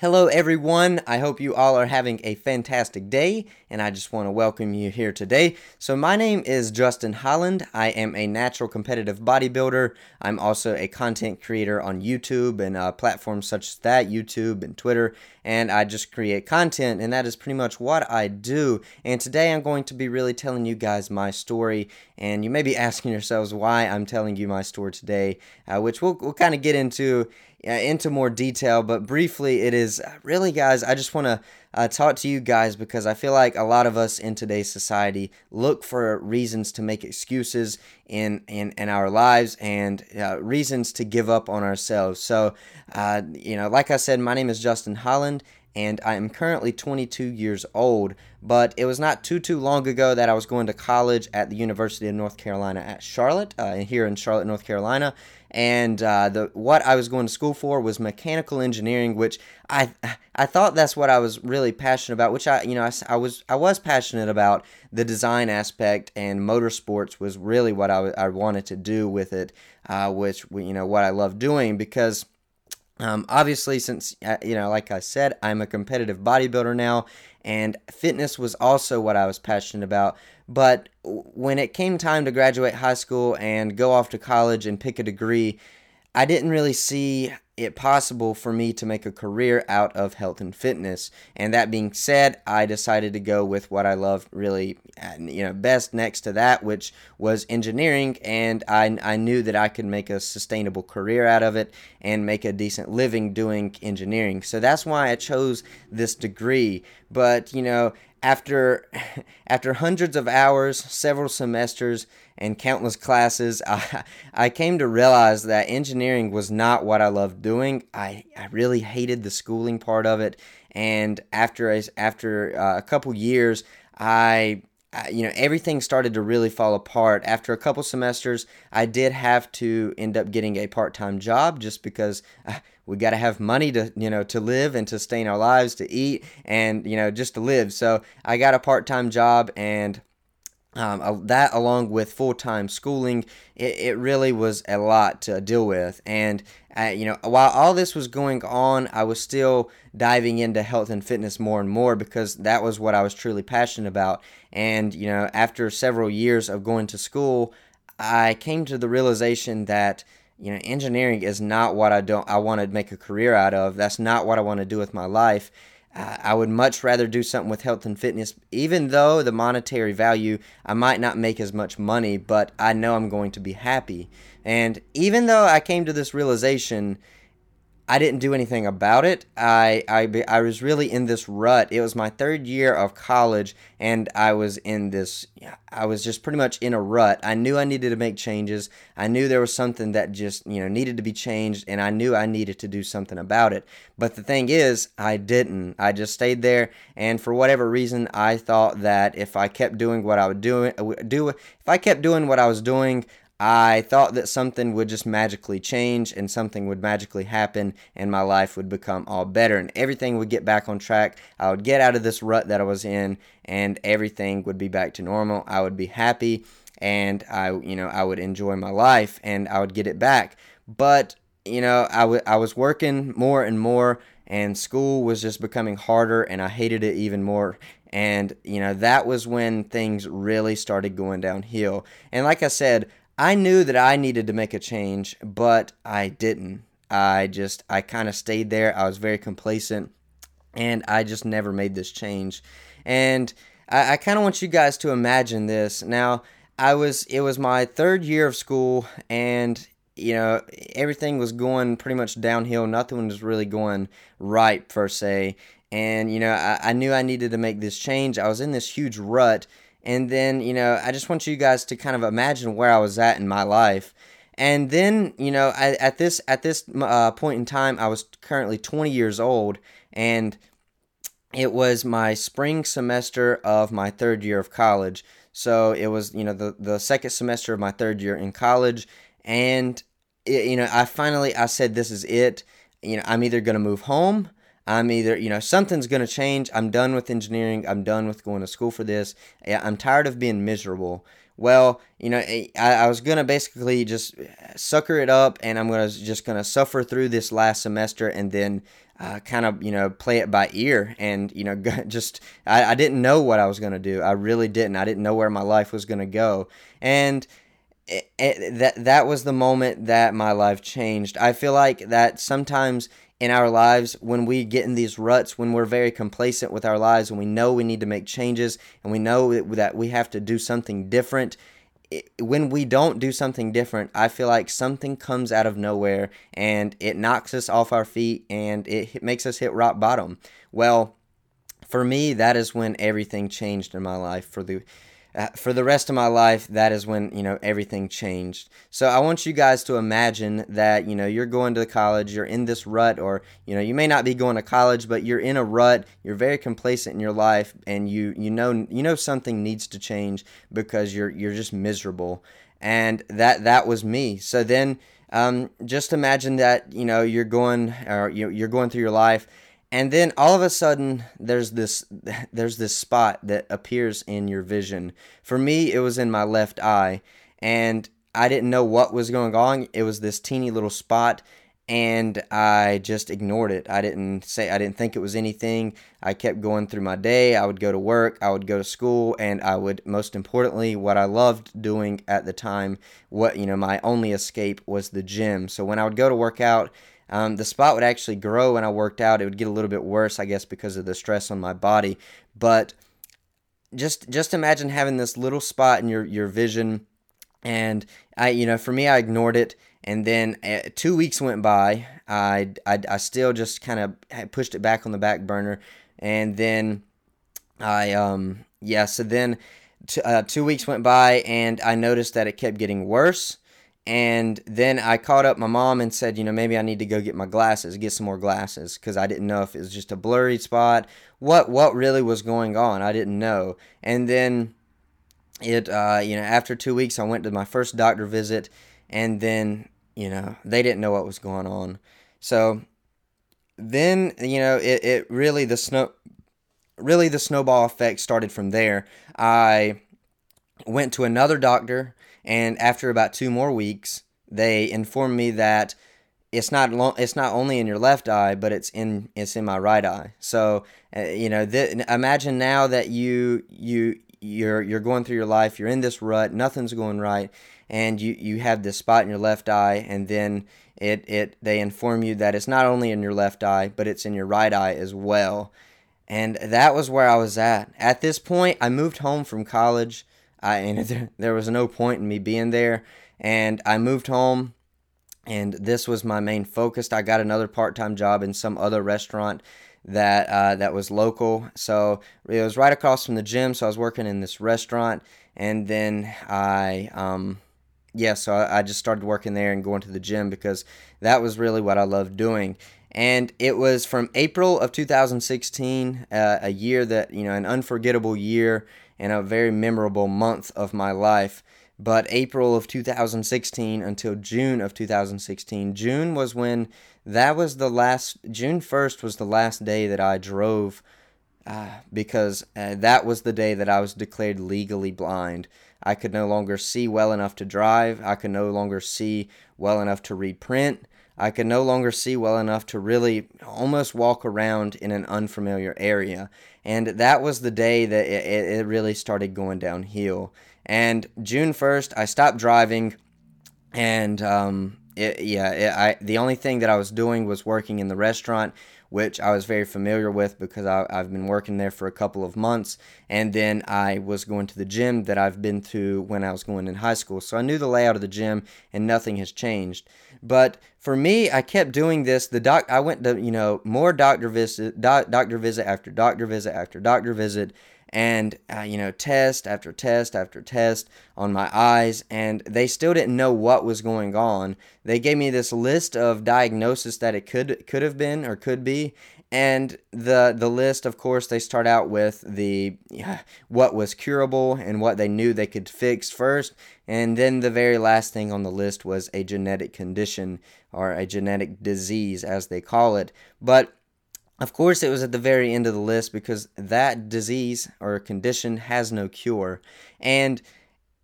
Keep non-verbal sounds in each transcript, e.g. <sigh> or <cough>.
Hello, everyone. I hope you all are having a fantastic day, and I just want to welcome you here today. So, my name is Justin Holland. I am a natural competitive bodybuilder. I'm also a content creator on YouTube and uh, platforms such as that, YouTube and Twitter, and I just create content, and that is pretty much what I do. And today, I'm going to be really telling you guys my story, and you may be asking yourselves why I'm telling you my story today, uh, which we'll, we'll kind of get into into more detail, but briefly, it is uh, really, guys, I just want to uh, talk to you guys because I feel like a lot of us in today's society look for reasons to make excuses in, in, in our lives and uh, reasons to give up on ourselves. So, uh, you know, like I said, my name is Justin Holland and I am currently 22 years old. But it was not too too long ago that I was going to college at the University of North Carolina at Charlotte, uh, here in Charlotte, North Carolina, and uh, the what I was going to school for was mechanical engineering, which I I thought that's what I was really passionate about. Which I you know I, I was I was passionate about the design aspect, and motorsports was really what I, I wanted to do with it, uh, which you know what I love doing because. Um, obviously, since uh, you know, like I said, I'm a competitive bodybuilder now, and fitness was also what I was passionate about. But when it came time to graduate high school and go off to college and pick a degree, I didn't really see it possible for me to make a career out of health and fitness. And that being said, I decided to go with what I love really, you know, best next to that, which was engineering. And I, I knew that I could make a sustainable career out of it and make a decent living doing engineering. So that's why I chose this degree. But, you know, after <laughs> after hundreds of hours, several semesters, and countless classes, <laughs> I, I came to realize that engineering was not what I loved doing. I, I really hated the schooling part of it, and after a, after uh, a couple years, I you know everything started to really fall apart. After a couple semesters i did have to end up getting a part-time job just because uh, we got to have money to you know to live and to sustain our lives to eat and you know just to live. So i got a part-time job and um, that along with full-time schooling it, it really was a lot to deal with. And uh, you know while all this was going on i was still diving into health and fitness more and more because that was what i was truly passionate about. And you know after several years of going to school i came to the realization that you know engineering is not what i don't i want to make a career out of. That's not what i want to do with my life. I would much rather do something with health and fitness, even though the monetary value, I might not make as much money, but I know I'm going to be happy. And even though I came to this realization, I didn't do anything about it. I, I, I was really in this rut. It was my third year of college, and I was in this, I was just pretty much in a rut. I knew I needed to make changes. I knew there was something that just, you know, needed to be changed, and I knew I needed to do something about it. But the thing is, I didn't. I just stayed there, and for whatever reason, I thought that if I kept doing what I would do, do if I kept doing what I was doing, I thought that something would just magically change and something would magically happen and my life would become all better and everything would get back on track. I would get out of this rut that I was in and everything would be back to normal. I would be happy and I you know, I would enjoy my life and I would get it back. But, you know, I, w- I was working more and more and school was just becoming harder and I hated it even more. And, you know, that was when things really started going downhill. And like I said, I knew that I needed to make a change, but I didn't. I just, I kind of stayed there. I was very complacent, and I just never made this change. And I, I kind of want you guys to imagine this. Now, I was, it was my third year of school, and you know, everything was going pretty much downhill. Nothing was really going right, per se. And, you know, I, I knew I needed to make this change. I was in this huge rut and then, you know, I just want you guys to kind of imagine where I was at in my life. And then, you know, I, at this at this uh, point in time, I was currently 20 years old, and it was my spring semester of my third year of college. So it was, you know, the the second semester of my third year in college, and it, you know, I finally I said, this is it. You know, I'm either gonna move home I'm either, you know, something's going to change. I'm done with engineering. I'm done with going to school for this. Eh, I'm tired of being miserable. well, you know, eh, I, I was gonna basically just eh, sucker it up, and I'm gonna just gonna suffer through this last semester, and then uh, kind of you know play it by ear and you know <laughs> just I, I didn't know what i was going to do i really didn't i didn't know where my life was going to go and it, it, that that was the moment that my life changed i feel like that sometimes in our lives when we get in these ruts when we're very complacent with our lives and we know we need to make changes and we know that we have to do something different when we don't do something different, I feel like something comes out of nowhere and it knocks us off our feet and it makes us hit rock bottom. Well, for me, that is when everything changed in my life for the uh, for the rest of my life, that is when you know everything changed. So I want you guys to imagine that you know you're going to college, you're in this rut, or you know you may not be going to college, but you're in a rut. You're very complacent in your life, and you you know you know something needs to change because you're you're just miserable, and that that was me. So then, um, just imagine that you know you're going or you're going through your life and then all of a sudden there's this <laughs> there's this spot that appears in your vision. For me it was in my left eye and i didn't know what was going on. It was this teeny little spot and i just ignored it. I didn't say i didn't think it was anything. I kept going through my day. I would go to work. I would go to school and i would most importantly what i loved doing at the time what you know my only escape was the gym. So when i would go to work out um, the spot would actually grow when I worked out. It would get a little bit worse, I guess, because of the stress on my body. But just just imagine having this little spot in your your vision, and I, you know, for me, I ignored it. And then uh, two weeks went by. I, I, I still just kind of pushed it back on the back burner, and then I um yeah. So then t- uh, two weeks went by, and I noticed that it kept getting worse and then I called up my mom and said, you know, maybe I need to go get my glasses, get some more glasses, because I didn't know if it was just a blurry spot, what what really was going on. I didn't know. And then it, uh, you know, after two weeks, I went to my first doctor visit, and then you know they didn't know what was going on. So then you know it, it really the snow really the snowball effect started from there. I went to another doctor and after about two more weeks, they informed me that it's not lo- it's not only in your left eye, but it's in it's in my right eye. So uh, you know, th- imagine now that you you you're you're going through your life, you're in this rut, nothing's going right, and you you have this spot in your left eye, and then it it they inform you that it's not only in your left eye, but it's in your right eye as well. And that was where I was at. At this point, I moved home from college. I and <laughs> there, there was no point in me being there. And I moved home, and this was my main focus. I got another part-time job in some other restaurant that uh, that was local. So it was right across from the gym. So I was working in this restaurant, and then I um, yeah, so I, I just started working there and going to the gym because that was really what I loved doing. And it was from April of 2016, uh, a year that you know, an unforgettable year and a very memorable month of my life. But April of 2016 until June of 2016, June was when that was the last, June 1st was the last day that I drove uh, because uh, that was the day that I was declared legally blind. I could no longer see well enough to drive. I could no longer see well enough to read print. I could no longer see well enough to really almost walk around in an unfamiliar area. And that was the day that it, it really started going downhill. And June 1st, I stopped driving, and um, it, yeah, it, I, the only thing that I was doing was working in the restaurant which I was very familiar with because I, have been working there for a couple of months. And then I was going to the gym that I've been to when I was going in high school. So I knew the layout of the gym and nothing has changed. But for me, I kept doing this. The doc, I went to, you know, more doctor visit, doc, doctor visit after doctor visit after doctor visit and uh, you know test after test after test on my eyes and they still didn't know what was going on. They gave me this list of diagnosis that it could could have been or could be and the the list of course they start out with the yeah, what was curable and what they knew they could fix first and then the very last thing on the list was a genetic condition or a genetic disease as they call it. But of course, it was at the very end of the list because that disease or condition has no cure. And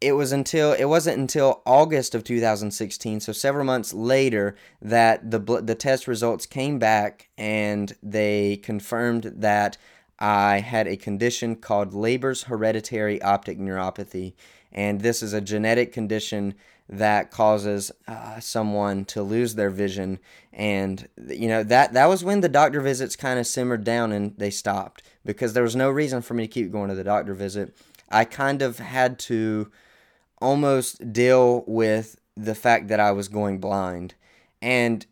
it was until it wasn't until August of 2016, so several months later, that the the test results came back and they confirmed that I had a condition called Leber's hereditary optic neuropathy, and this is a genetic condition that causes uh, someone to lose their vision and you know that that was when the doctor visits kind of simmered down and they stopped because there was no reason for me to keep going to the doctor visit i kind of had to almost deal with the fact that I was going blind. And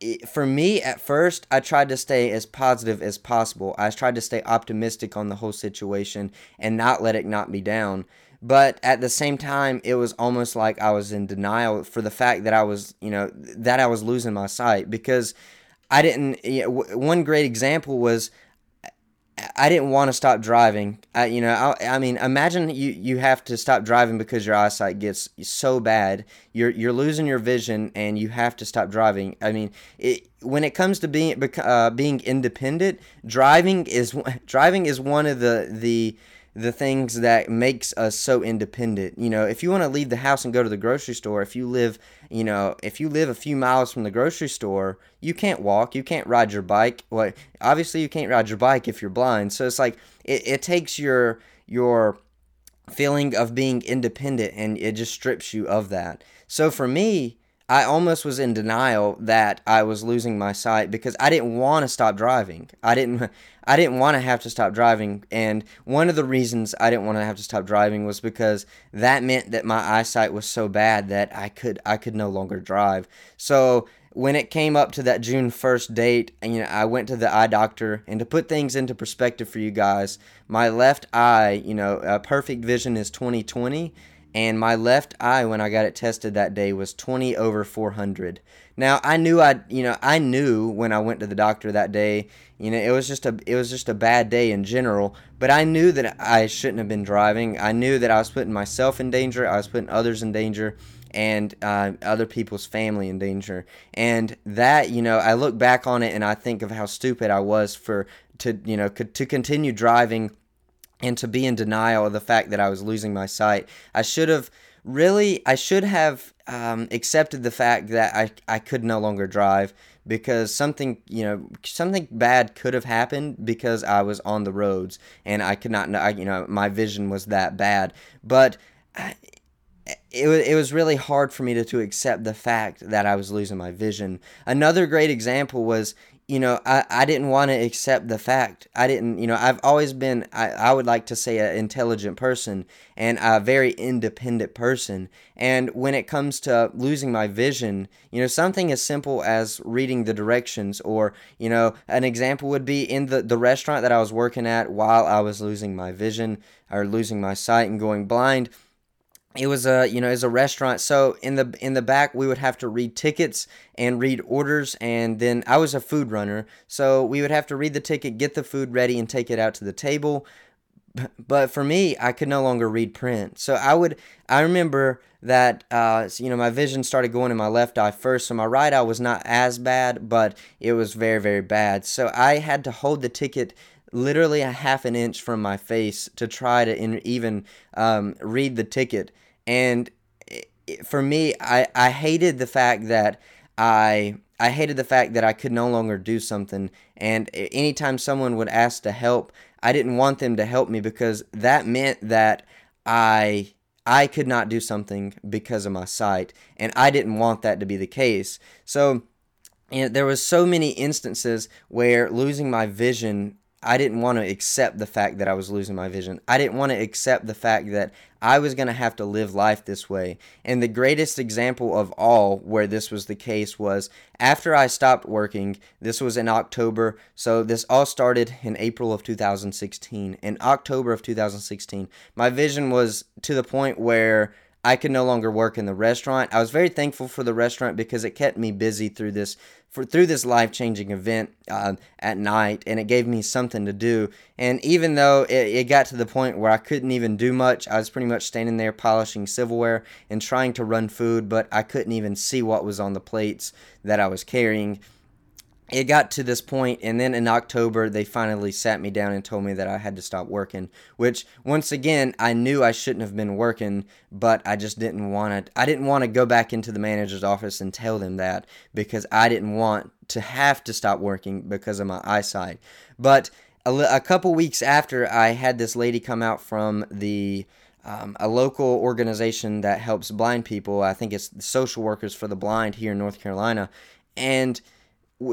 it, for me, at first, I tried to stay as positive as possible. I tried to stay optimistic on the whole situation and not let it knock me down. But at the same time, it was almost like I was in denial for the fact that I was, you know, that I was losing my sight because I didn't. You know, one great example was I didn't want to stop driving. I, you know, I, I, mean, imagine you, you have to stop driving because your eyesight gets so bad. You're you're losing your vision, and you have to stop driving. I mean, it, when it comes to being uh, being independent, driving is <laughs> driving is one of the the the things that makes us so independent. You know, if you want to leave the house and go to the grocery store, if you live, you know, if you live a few miles from the grocery store, you can't walk, you can't ride your bike. Well, obviously you can't ride your bike if you're blind. So it's like it, it takes your your feeling of being independent and it just strips you of that. So for me, I almost was in denial that I was losing my sight because I didn't want to stop driving. I didn't I didn't want to have to stop driving and one of the reasons I didn't want to have to stop driving was because that meant that my eyesight was so bad that I could I could no longer drive. So when it came up to that June 1st date, you know, I went to the eye doctor and to put things into perspective for you guys, my left eye, you know, uh, perfect vision is 20/20 and my left eye when I got it tested that day was 20 over 400. Now I knew I, you know, I knew when I went to the doctor that day, you know, it was just a, it was just a bad day in general. But I knew that I shouldn't have been driving. I knew that I was putting myself in danger. I was putting others in danger, and uh, other people's family in danger. And that, you know, I look back on it and I think of how stupid I was for to, you know, to continue driving and to be in denial of the fact that I was losing my sight. I should have really, I should have um, accepted the fact that I, I could no longer drive because something, you know, something bad could have happened because I was on the roads and I could not, I, you know, my vision was that bad. But I, it it was really hard for me to, to accept the fact that I was losing my vision. Another great example was you know, I, I didn't want to accept the fact. I didn't, you know, I've always been, I, I would like to say, an intelligent person and a very independent person. And when it comes to losing my vision, you know, something as simple as reading the directions, or, you know, an example would be in the, the restaurant that I was working at while I was losing my vision or losing my sight and going blind it was a you know as a restaurant. So in the in the back we would have to read tickets and read orders and then i was a food runner. So we would have to read the ticket get the food ready and take it out to the table. But for me i could no longer read print. So i would i remember that uh, you know my vision started going in my left eye first. So my right eye was not as bad but it was very very bad. So i had to hold the ticket literally a half an inch from my face to try to in, even um, read the ticket. And for me, I, I hated the fact that I I hated the fact that I could no longer do something. And anytime someone would ask to help, I didn't want them to help me because that meant that I I could not do something because of my sight, and I didn't want that to be the case. So, and there was so many instances where losing my vision I didn't want to accept the fact that I was losing my vision. I didn't want to accept the fact that I was going to have to live life this way. And the greatest example of all where this was the case was after I stopped working. This was in October. So this all started in April of 2016. In October of 2016, my vision was to the point where I could no longer work in the restaurant. I was very thankful for the restaurant because it kept me busy through this for through this life changing event uh, at night, and it gave me something to do. And even though it, it got to the point where I couldn't even do much, I was pretty much standing there polishing silverware and trying to run food, but I couldn't even see what was on the plates that I was carrying. It got to this point and then in october they finally sat me down and told me that i had to stop working which once again i knew i shouldn't have been working but i just didn't want to i didn't want to go back into the manager's office and tell them that because i didn't want to have to stop working because of my eyesight. But a, a couple weeks after i had this lady come out from the um, a local organization that helps blind people. I think it's social workers for the blind here in north carolina. And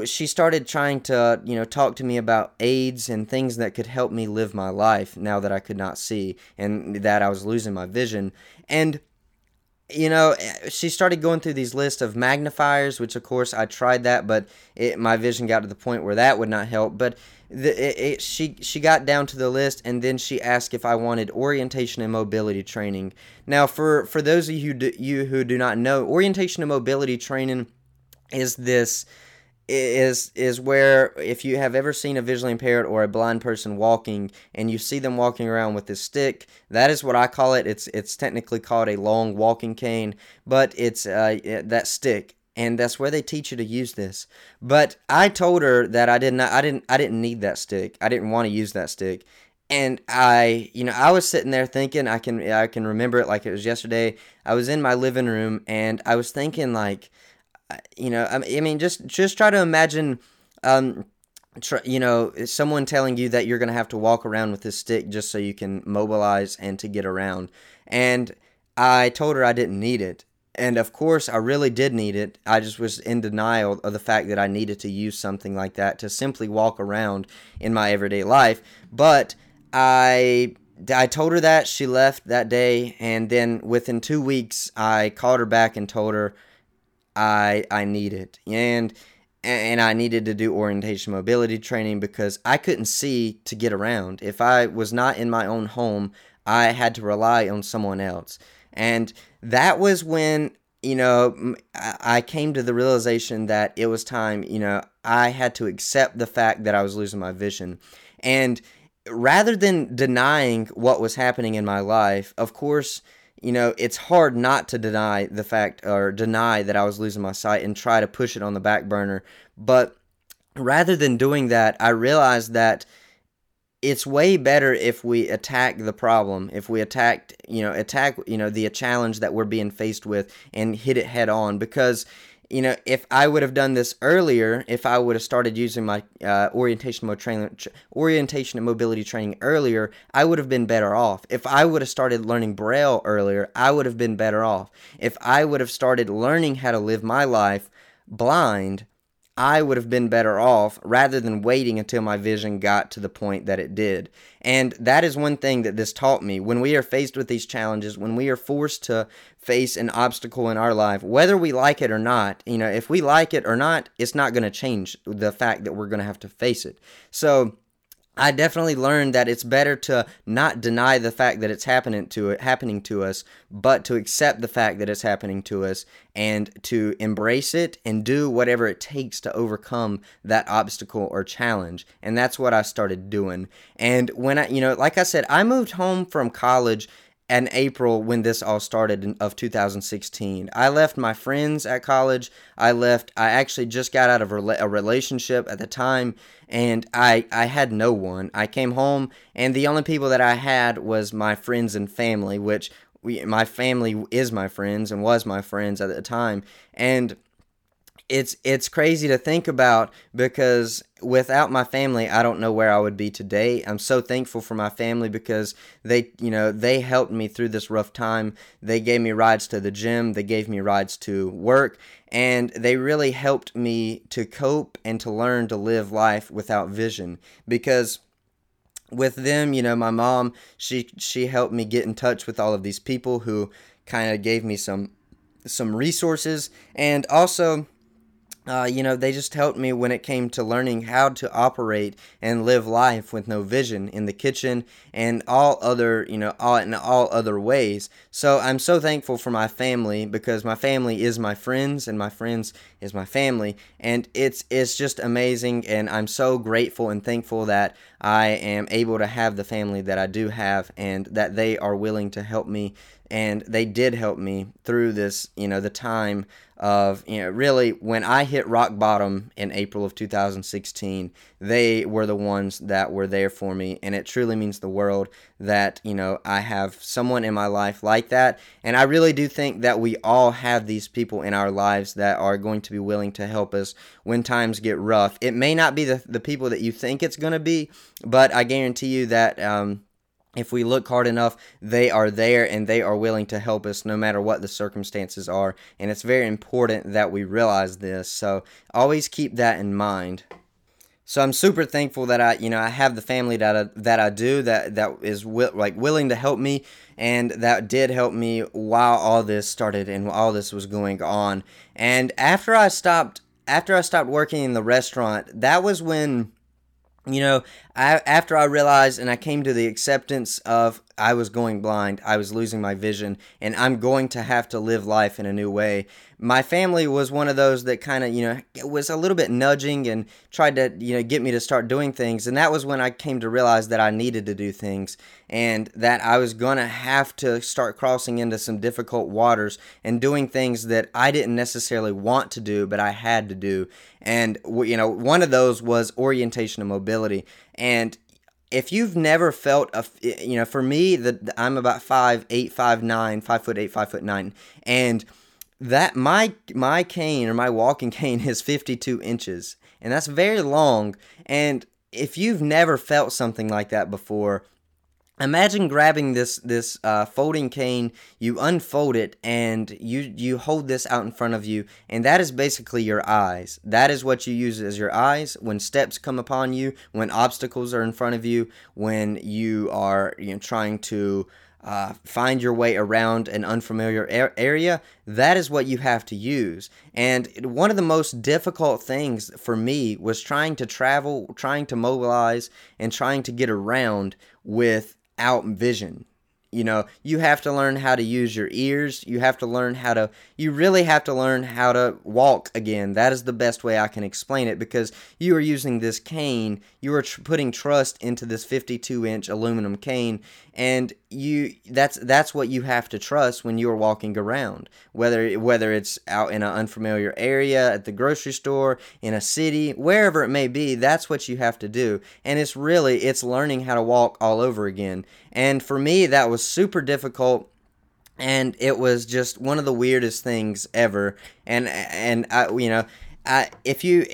she started trying to you know talk to me about aids and things that could help me live my life now that i could not see and that i was losing my vision. And you know eh, she started going through these lists of magnifiers which of course i tried that but it, my vision got to the point where that would not help. But the, it, it, she she got down to the list and then she asked if i wanted orientation and mobility training. Now for for those of you, do, you who do not know orientation and mobility training is this is is where if you have ever seen a visually impaired or a blind person walking and you see them walking around with this stick that is what I call it. It's it's technically called a long walking cane but it's uh, that stick. And that's where they teach you to use this. But I told her that I didn't I didn't I didn't need that stick. I didn't want to use that stick. And I, you know, I was sitting there thinking, I can, I can remember it like it was yesterday. I was in my living room and I was thinking, like, you know, I mean, just just try to imagine, um, try, you know, someone telling you that you're going to have to walk around with this stick just so you can mobilize and to get around. And I told her I didn't need it. And of course, I really did need it. I just was in denial of the fact that I needed to use something like that to simply walk around in my everyday life. But I I told her that she left that day, and then within two weeks, I called her back and told her I I need it. And and I needed to do orientation mobility training because I couldn't see to get around. If I was not in my own home, I had to rely on someone else. And that was when, you know, I came to the realization that it was time, you know, I had to accept the fact that I was losing my vision. And rather than denying what was happening in my life, of course, you know, it's hard not to deny the fact or deny that I was losing my sight and try to push it on the back burner. But rather than doing that, I realized that it's way better if we attack the problem if we attack you know attack you know the challenge that we're being faced with and hit it head on because you know, if I would have done this earlier, if I would have started using my uh, orientation, training, orientation and mobility training earlier, I would have been better off. If I would have started learning Braille earlier, I would have been better off. If I would have started learning how to live my life blind, I would have been better off rather than waiting until my vision got to the point that it did. And that is one thing that this taught me. When we are faced with these challenges, when we are forced to face an obstacle in our life, whether we like it or not, you know, if we like it or not, it's not going to change the fact that we're going to have to face it. So, I definitely learned that it's better to not deny the fact that it's happening to it happening to us, but to accept the fact that it's happening to us and to embrace it and do whatever it takes to overcome that obstacle or challenge. And that's what I started doing. And when I, you know, like I said, I moved home from college in April when this all started of 2016. I left my friends at college. I left I actually just got out of a relationship at the time and I I had no one. I came home and the only people that I had was my friends and family, which we, my family is my friends and was my friends at the time. And it's it's crazy to think about because without my family I don't know where I would be today. I'm so thankful for my family because they you know they helped me through this rough time. They gave me rides to the gym, they gave me rides to work and they really helped me to cope and to learn to live life without vision because with them, you know, my mom, she she helped me get in touch with all of these people who kind of gave me some some resources and also uh, you know, they just helped me when it came to learning how to operate and live life with no vision in the kitchen and all other, you know, all in all other ways. So I'm so thankful for my family because my family is my friends and my friends is my family, and it's it's just amazing. And I'm so grateful and thankful that I am able to have the family that I do have and that they are willing to help me and they did help me through this, you know, the time of, you know, really when I hit rock bottom in April of 2016, they were the ones that were there for me. And it truly means the world that, you know, I have someone in my life like that. And I really do think that we all have these people in our lives that are going to be willing to help us when times get rough. It may not be the, the people that you think it's going to be, but I guarantee you that, um, if we look hard enough, they are there and they are willing to help us no matter what the circumstances are. And it's very important that we realize this. So always keep that in mind. So I'm super thankful that I, you know, I have the family that I, that I do that that is wi- like willing to help me, and that did help me while all this started and all this was going on. And after I stopped, after I stopped working in the restaurant, that was when you know, I, after I realized and I came to the acceptance of I was going blind, I was losing my vision, and I'm going to have to live life in a new way. My family was one of those that kind of, you know, was a little bit nudging and tried to, you know, get me to start doing things. And that was when I came to realize that I needed to do things and that I was going to have to start crossing into some difficult waters and doing things that I didn't necessarily want to do, but I had to do. And, you know, one of those was orientation and mobility. And if you've never felt a, you know, for me, the I'm about five, eight, five, nine, five foot eight, five foot nine, and that my my cane or my walking <laughs> cane is 52 inches, and that's very long. And if you've never felt something like that before, Imagine grabbing this this uh, folding cane, you unfold it, and you you hold this out in front of you, and that is basically your eyes. That is what you use as your eyes when steps come upon you, when obstacles are in front of you, when you are you know trying to uh, find your way around an unfamiliar area. That is what you have to use. And one of the most difficult things for me was trying to travel, trying to mobilize, and trying to get around with out vision. You know, you have to learn how to use your ears. You have to learn how to, you really have to learn how to walk again. That is the best way I can explain it because you are using this cane. You are tr- putting trust into this 52 inch aluminum cane and you that's that's what you have to trust when you're walking around. Whether whether it's out in an unfamiliar area at the grocery store in a city wherever it may be that's what you have to do. And it's really it's learning how to walk all over again. And for me that was super difficult and it was just one of the weirdest things ever. And and I you know I if you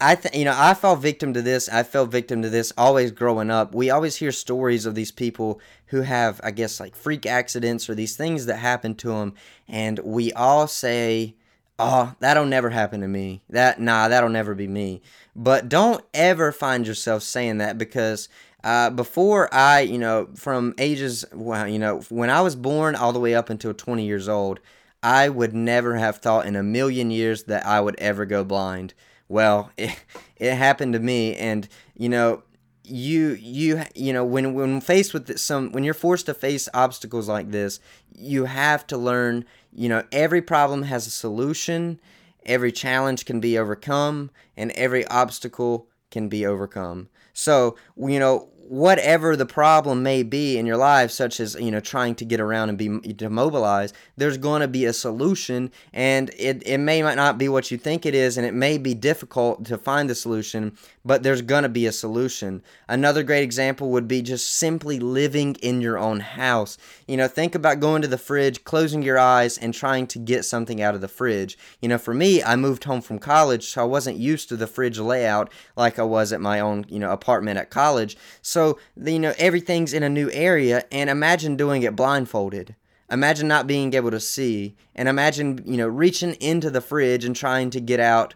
I th- you know I fell victim to this. I fell victim to this always growing up. We always hear stories of these people who have I guess like freak accidents or these things that happen to them and we all say, "Oh, that'll never happen to me." That nah, that'll never be me. But don't ever find yourself saying that because uh, before I, you know, from ages, well, you know, when I was born all the way up until 20 years old, I would never have thought in a million years that I would ever go blind. Well, <laughs> it, it happened to me, and you know, you you you know when when faced with some when you're forced to face obstacles like this, you have to learn. You know, every problem has a solution. Every challenge can be overcome, and every obstacle can be overcome. So, you know, whatever the problem may be in your life, such as you know trying to get around and be demobilized, there's going to be a solution, and it it may not be what you think it is, and it may be difficult to find the solution, but there's going to be a solution. Another great example would be just simply living in your own house. You know, think about going to the fridge, closing your eyes, and trying to get something out of the fridge. You know, for me, I moved home from college, so I wasn't used to the fridge layout like I was at my own you know apartment at college. So you know, everything's in a new area, and imagine doing it blindfolded. Imagine not being able to see, and imagine, you know, reaching into the fridge and trying to get out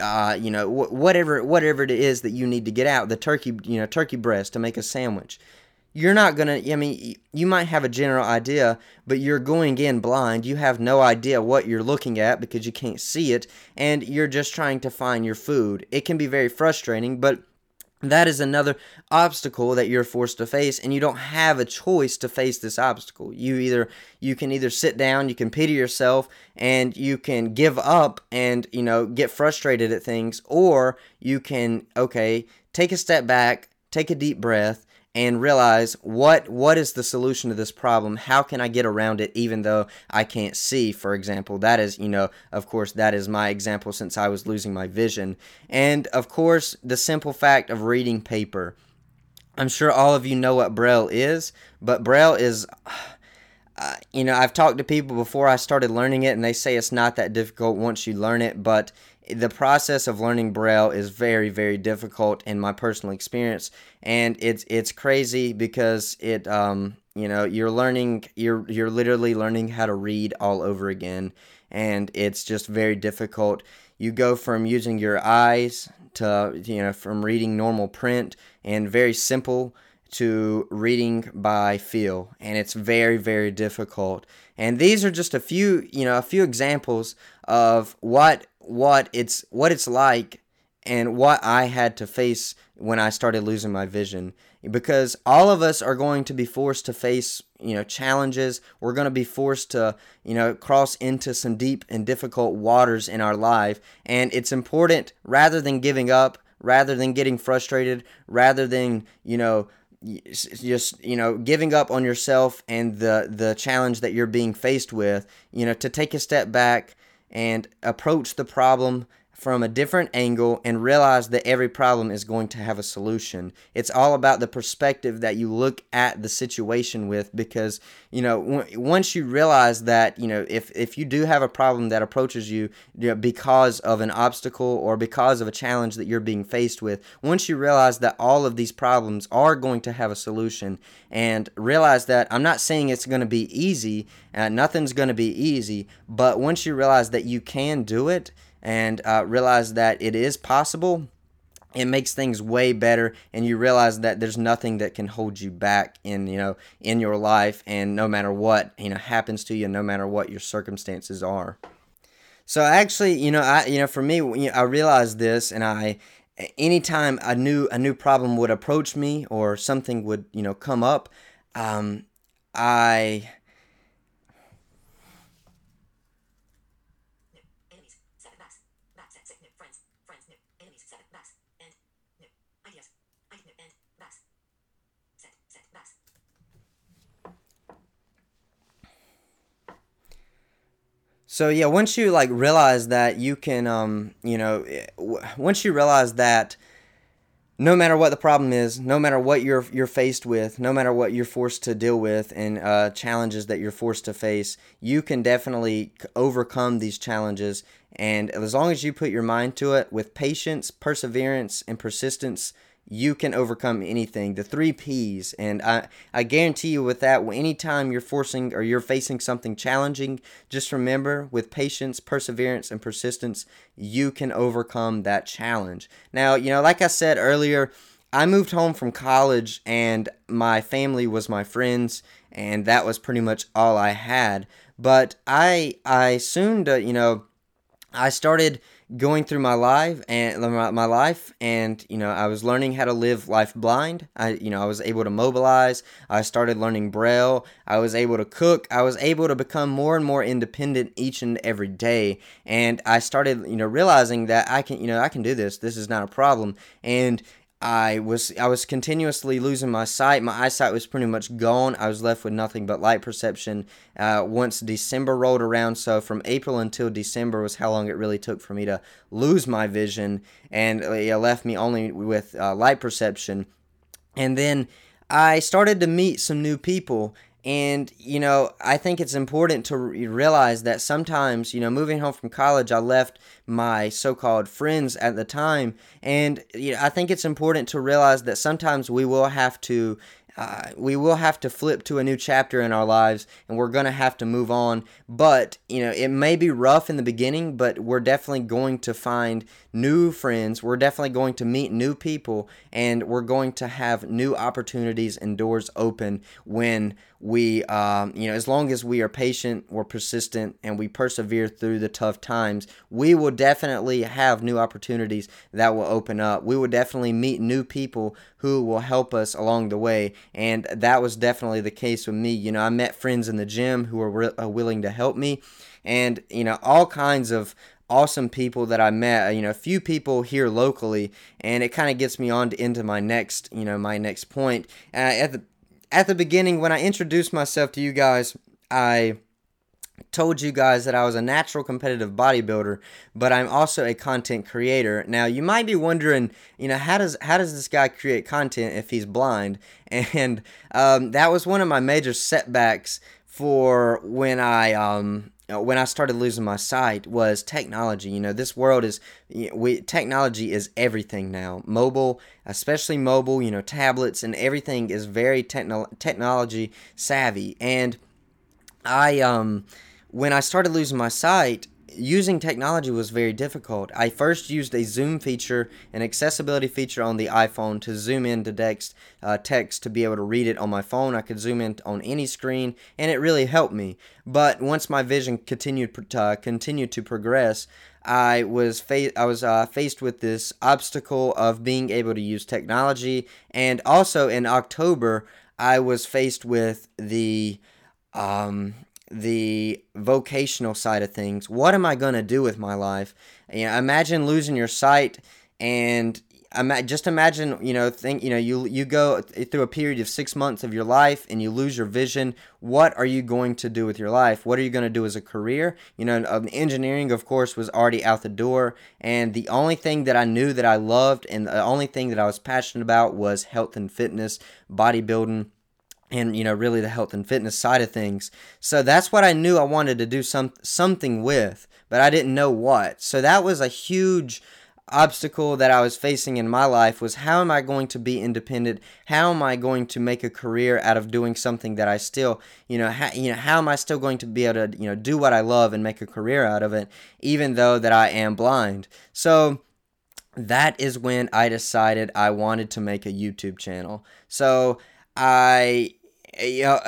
uh, you know, wh- whatever whatever it is that you need to get out, the turkey, you know, turkey breast to make a sandwich. You're not gonna. I mean, you might have a general idea, but you're going in blind. You have no idea what you're looking at because you can't see it, and you're just trying to find your food. It can be very frustrating, but that is another obstacle that you're forced to face and you don't have a choice to face this obstacle. You either you can either sit down you can pity yourself and you can give up and you know get frustrated at things or you can okay take a step back take a deep breath and realize what what is the solution to this problem? How can i get around it even though i can't see for example? That is you know of course that is my example since i was losing my vision. And of course the simple fact of reading paper. I'm sure all of you know what braille is but braille is uh, you know, I've talked to people before I started learning it, and they say it's not that difficult once you learn it, but the process of learning braille is very very difficult in my personal experience. And it's it's crazy because it um you know you're learning you're you're literally learning how to read all over again. And it's just very difficult. You go from using your eyes to you know from reading normal print and very simple to reading by feel and it's very very difficult. And these are just a few you know a few examples of what what it's what it's like and what I had to face when I started losing my vision. Because all of us are going to be forced to face you know challenges. We're going to be forced to you know cross into some deep and difficult waters in our life. And it's important rather than giving up rather than getting frustrated rather than you know just you know giving up on yourself and the the challenge that you're being faced with you know to take a step back and approach the problem from a different angle and realize that every problem is going to have a solution. It's all about the perspective that you look at the situation with because, you know, w- once you realize that, you know, if, if you do have a problem that approaches you, you know, because of an obstacle or because of a challenge that you're being faced with, once you realize that all of these problems are going to have a solution and realize that I'm not saying it's going to be easy, uh, nothing's going to be easy, but once you realize that you can do it, and uh, realize that it is possible, it makes things way better and you realize that there's nothing that can hold you back in you know in your life and no matter what you know happens to you no matter what your circumstances are. So actually you know i you know for me i realized this and i anytime a new a new problem would approach me or something would you know come up um, i So yeah, once you like realize that you can, um, you know, eh, once you realize that no matter what the problem is, no matter what you're you're faced with, no matter what you're forced to deal with, and uh, challenges that you're forced to face, you can definitely overcome these challenges. And as long as you put your mind to it with patience, perseverance, and persistence, you can overcome anything. The three P's. And I, I guarantee you with that, anytime you're forcing or you're facing something challenging, just remember with patience, perseverance, and persistence, you can overcome that challenge. Now, you know, like I said earlier, I moved home from college and my family was my friends and that was pretty much all I had. But I I soon, to, you know, I started going through my life and my life and you know I was learning how to live life blind. I you know I was able to mobilize. I started learning braille. I was able to cook. I was able to become more and more independent each and every day. And I started you know realizing that I can you know I can do this. This is not a problem. And I was I was continuously losing my sight. My eyesight was pretty much gone. I was left with nothing but light perception. Uh, once December rolled around, so from April until December was how long it really took for me to lose my vision, and it left me only with uh, light perception. And then I started to meet some new people, and, you know, I think it's important to realize that sometimes, you know, moving home from college, I left my so called friends at the time. And, you know, I think it's important to realize that sometimes we will have to uh, we will have to flip to a new chapter in our lives and we're going to have to move on. But, you know, it may be rough in the beginning, but we're definitely going to find new friends. We're definitely going to meet new people and we're going to have new opportunities and doors open when we, um, you know, as long as we are patient, we're persistent, and we persevere through the tough times, we will definitely have new opportunities that will open up. We will definitely meet new people who will help us along the way. And that was definitely the case with me. You know, I met friends in the gym who were re- uh, willing to help me and you know all kinds of awesome people that I met, you know, a few people here locally, and it kind of gets me on to, into my next, you know, my next point. Uh, at the at the beginning, when I introduced myself to you guys, I told you guys that I was a natural competitive bodybuilder, but I'm also a content creator. Now, you might be wondering, you know, how does how does this guy create content if he's blind? <laughs> And um, that was one of my major setbacks for when I um, when I started losing my sight was technology. You know, this world is we technology is everything now. Mobile, especially mobile, you know, tablets and everything is very techno- technology savvy. And I um when I started losing my sight, using technology was very difficult. I first used a zoom feature, an accessibility feature on the iPhone to zoom in to text, uh, text to be able to read it on my phone. I could zoom in on any screen, and it really helped me. But once my vision continued uh, continued to progress, I was fa- I was uh, faced with this obstacle of being able to use technology, and also in October, I was faced with the um, the vocational side of things. What am I going to do with my life? You know, imagine losing your sight and just imagine, you know, think, you know, you you go through a period of 6 months of your life and you lose your vision. What are you going to do with your life? What are you going to do as a career? You know, um, engineering of course was already out the door and the only thing that I knew that I loved and the only thing that I was passionate about was health and fitness, bodybuilding and you know really the health and fitness side of things. So that's what i knew i wanted to do some something with but i didn't know what. So that was a huge obstacle that i was facing in my life was how am i going to be independent? How am i going to make a career out of doing something that i still you know how, you know how am i still going to be able to you know do what i love and make a career out of it even though that i am blind? So that is when i decided i wanted to make a youtube channel. So I you <laughs> know,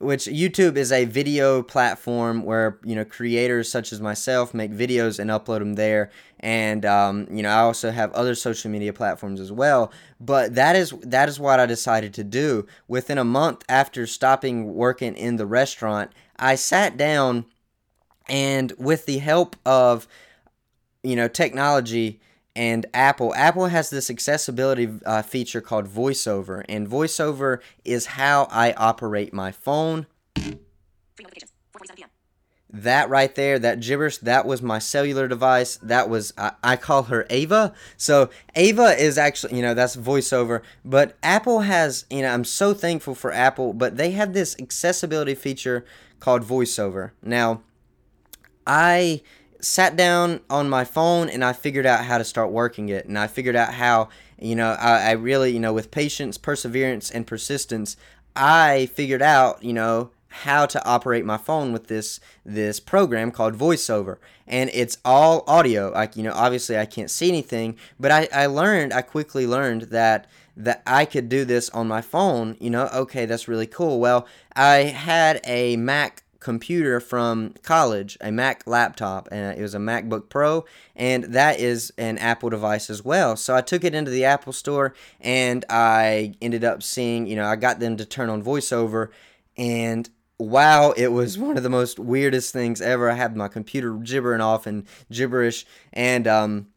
which YouTube is a video platform where you know creators such as myself make videos and upload them there, and um, you know I also have other social media platforms as well. But that is that is what I decided to do. Within a month after stopping working in the restaurant, I sat down, and with the help of you know technology and Apple. Apple has this accessibility uh, feature called VoiceOver, and VoiceOver is how I operate my phone. That right there, that gibberish, that was my cellular device. That was, I, I call her Ava. So Ava is actually, you know, that's voiceover. But Apple has, you know, I'm so thankful for Apple, but they have this accessibility feature called voiceover. Now, I sat down on my phone and I figured out how to start working it. And I figured out how, you know, I, I really, you know, with patience, perseverance, and persistence, I figured out, you know, how to operate my phone with this this program called voiceover. And it's all audio. Like you know obviously i can't see anything but i i learned i quickly learned that that i could do this on my phone. You know okay that's really cool. Well i had a mac computer from college, a Mac laptop, and it was a MacBook Pro, and that is an Apple device as well. So I took it into the Apple Store, and I ended up seeing, you know, I got them to turn on VoiceOver, and wow, it was <laughs> one of the most weirdest things ever. I had my computer gibbering off and gibberish, and um,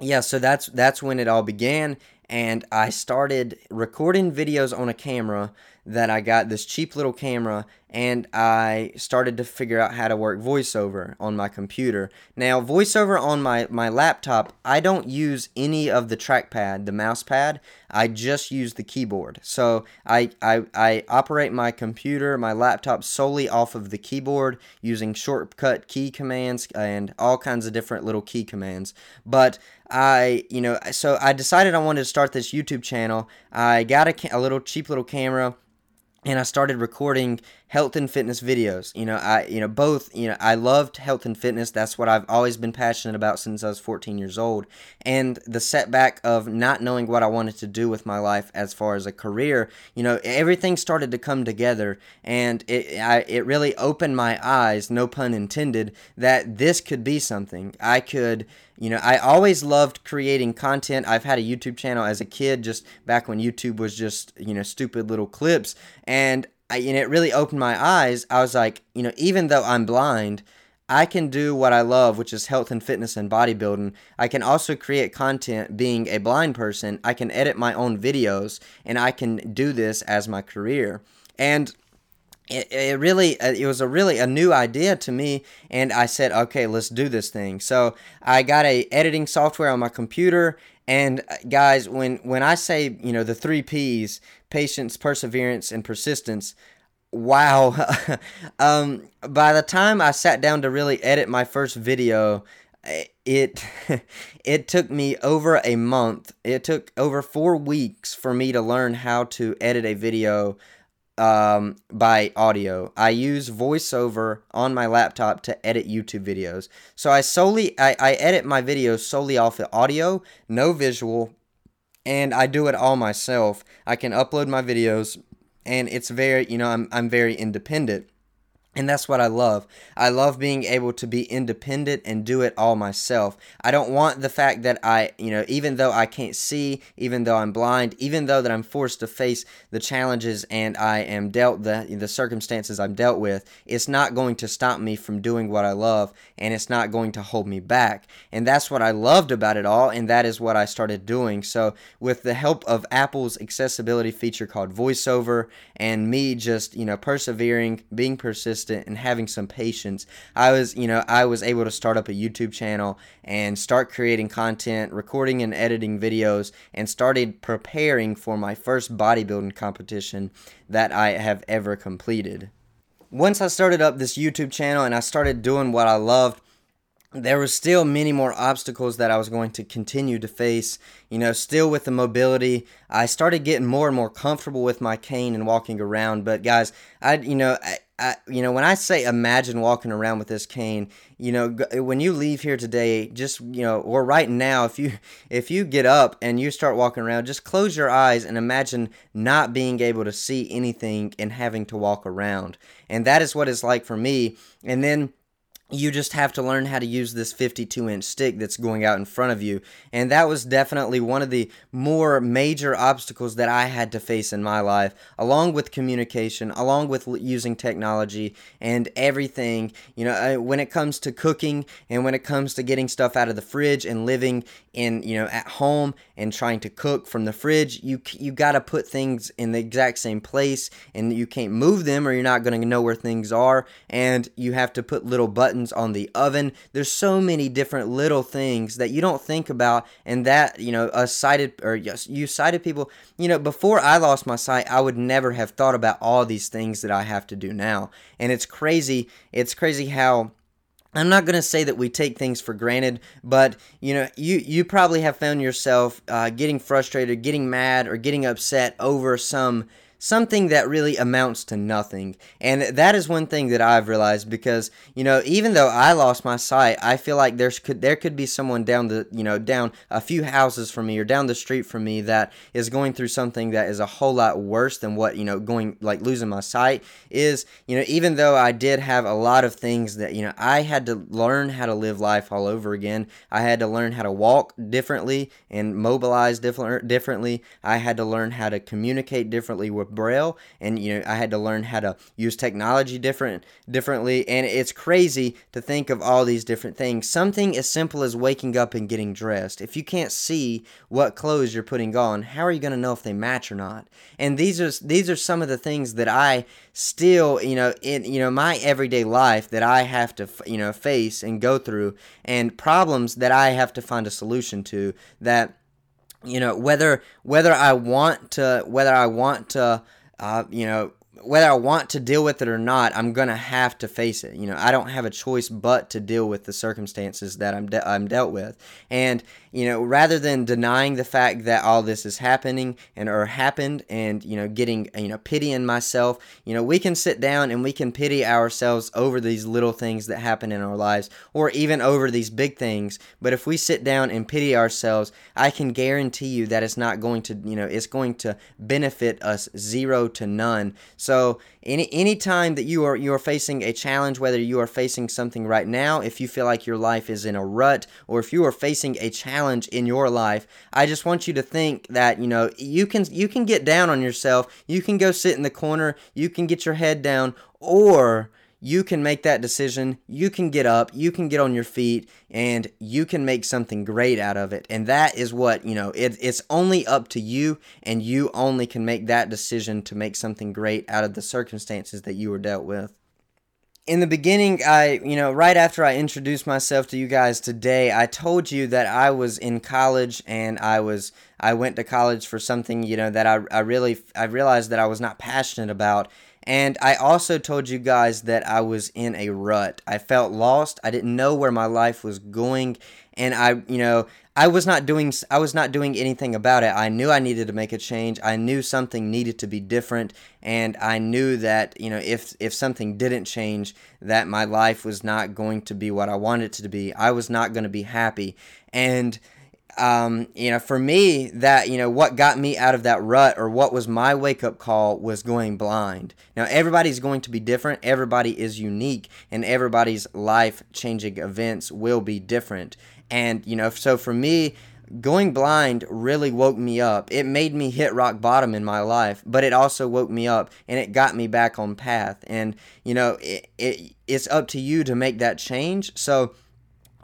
yeah, so that's that's when it all began, and I started recording videos on a camera that I got this cheap little camera and I started to figure out how to work voiceover on my computer. Now, voiceover on my, my laptop, I don't use any of the trackpad, the mouse pad. I just use the keyboard. So I, I, I operate my computer, my laptop solely off of the keyboard using shortcut key commands and all kinds of different little key commands. But I, you know, so I decided I wanted to start this YouTube channel. I got a, a little cheap little camera and I started recording health and fitness videos. You know, I you know both, you know, I loved health and fitness. That's what I've always been passionate about since I was 14 years old. And the setback of not knowing what I wanted to do with my life as far as a career, you know, everything started to come together and it I, it really opened my eyes, no pun intended, that this could be something. I could you know, I always loved creating content. I've had a YouTube channel as a kid, just back when YouTube was just, you know, stupid little clips. And, I, and it really opened my eyes. I was like, you know, even though I'm blind, I can do what I love, which is health and fitness and bodybuilding. I can also create content being a blind person. I can edit my own videos and I can do this as my career. And it, it really it was a really a new idea to me and i said okay let's do this thing so i got a editing software on my computer and uh, guys when when i say you know the three p's patience perseverance and persistence wow <laughs> um by the time i sat down to really edit my first video it <laughs> it took me over a month it took over 4 weeks for me to learn how to edit a video um, by audio. I use VoiceOver on my laptop to edit YouTube videos. So I solely I, I edit my videos solely off the audio, no visual, and I do it all myself. I can upload my videos, and it's very you know I'm I'm very independent. And that's what I love. I love being able to be independent and do it all myself. I don't want the fact that I, you know, even though I can't see, even though I'm blind, even though that I'm forced to face the challenges and I am dealt the the circumstances I'm dealt with, it's not going to stop me from doing what I love and it's not going to hold me back. And that's what I loved about it all and that is what I started doing. So, with the help of Apple's accessibility feature called VoiceOver and me just, you know, persevering, being persistent consistent and having some patience, I was, you know, I was able to start up a YouTube channel and start creating content, recording and editing videos, and started preparing for my first bodybuilding competition that I have ever completed. Once I started up this YouTube channel and I started doing what I loved, there was still many more obstacles that I was going to continue to face. You know, still with the mobility, I started getting more and more comfortable with my cane and walking around. But guys, I, you know, You know, when I say imagine walking around with this cane, you know, when you leave here today, just you know, or right now, if you if you get up and you start walking around, just close your eyes and imagine not being able to see anything and having to walk around, and that is what it's like for me. And then you just have to learn how to use this 52 inch stick that's going out in front of you. And that was definitely one of the more major obstacles that I had to face in my life, along with communication, along with using technology and everything. You know, when it comes to cooking and when it comes to getting stuff out of the fridge and living in, you know, at home and trying to cook from the fridge, you, you got to put things in the exact same place and you can't move them or you're not going to know where things are. And you have to put little buttons buttons on the oven. There's so many different little things that you don't think about, and that you know, a sighted or yes, you sighted people. You know, before I lost my sight, I would never have thought about all these things that I have to do now, and it's crazy. It's crazy how. I'm not going to say that we take things for granted, but you know, you you probably have found yourself uh, getting frustrated, getting mad, or getting upset over some something that really amounts to nothing. And that is one thing that I've realized because, you know, even though I lost my sight, I feel like there's could there could be someone down the, you know, down a few houses from me or down the street from me that is going through something that is a whole lot worse than what, you know, going like losing my sight is, you know, even though I did have a lot of things that, you know, I had to learn how to live life all over again. I had to learn how to walk differently and mobilize different differently. I had to learn how to communicate differently with braille and you know I had to learn how to use technology different differently and it's crazy to think of all these different things. Something as simple as waking up and getting dressed. If you can't see what clothes you're putting on how are you going to know if they match or not? And these are these are some of the things that I still you know in you know my everyday life that I have to you know face and go through and problems that I have to find a solution to that you know whether whether I want to whether I want to uh, you know whether I want to deal with it or not, I'm gonna have to face it. You know, I don't have a choice but to deal with the circumstances that I'm de- I'm dealt with. And you know, rather than denying the fact that all this is happening and or happened, and you know, getting you know pitying myself, you know, we can sit down and we can pity ourselves over these little things that happen in our lives, or even over these big things. But if we sit down and pity ourselves, I can guarantee you that it's not going to you know it's going to benefit us zero to none. So any any time that you are you are facing a challenge, whether you are facing something right now, if you feel like your life is in a rut, or if you are facing a challenge in your life, I just want you to think that you know you can you can get down on yourself, you can go sit in the corner, you can get your head down, or you can make that decision. You can get up, you can get on your feet, and you can make something great out of it. And that is what, you know, it, it's only up to you, and you only can make that decision to make something great out of the circumstances that you were dealt with in the beginning, I, you know, right after I introduced myself to you guys today, I told you that I was in college and I was, I went to college for something, you know, that I, I really, I realized that I was not passionate about. And I also told you guys that I was in a rut. I felt lost. I didn't know where my life was going. And I, you know, I was not doing I was not doing anything about it. I knew I needed to make a change. I knew something needed to be different and I knew that, you know, if if something didn't change, that my life was not going to be what I wanted it to be. I was not going to be happy. And um, you know, for me, that, you know, what got me out of that rut or what was my wake up call was going blind. Now, everybody's going to be different. Everybody is unique and everybody's life changing events will be different. And, you know, so for me, going blind really woke me up. It made me hit rock bottom in my life, but it also woke me up and it got me back on path. And, you know, it, it it's up to you to make that change. So,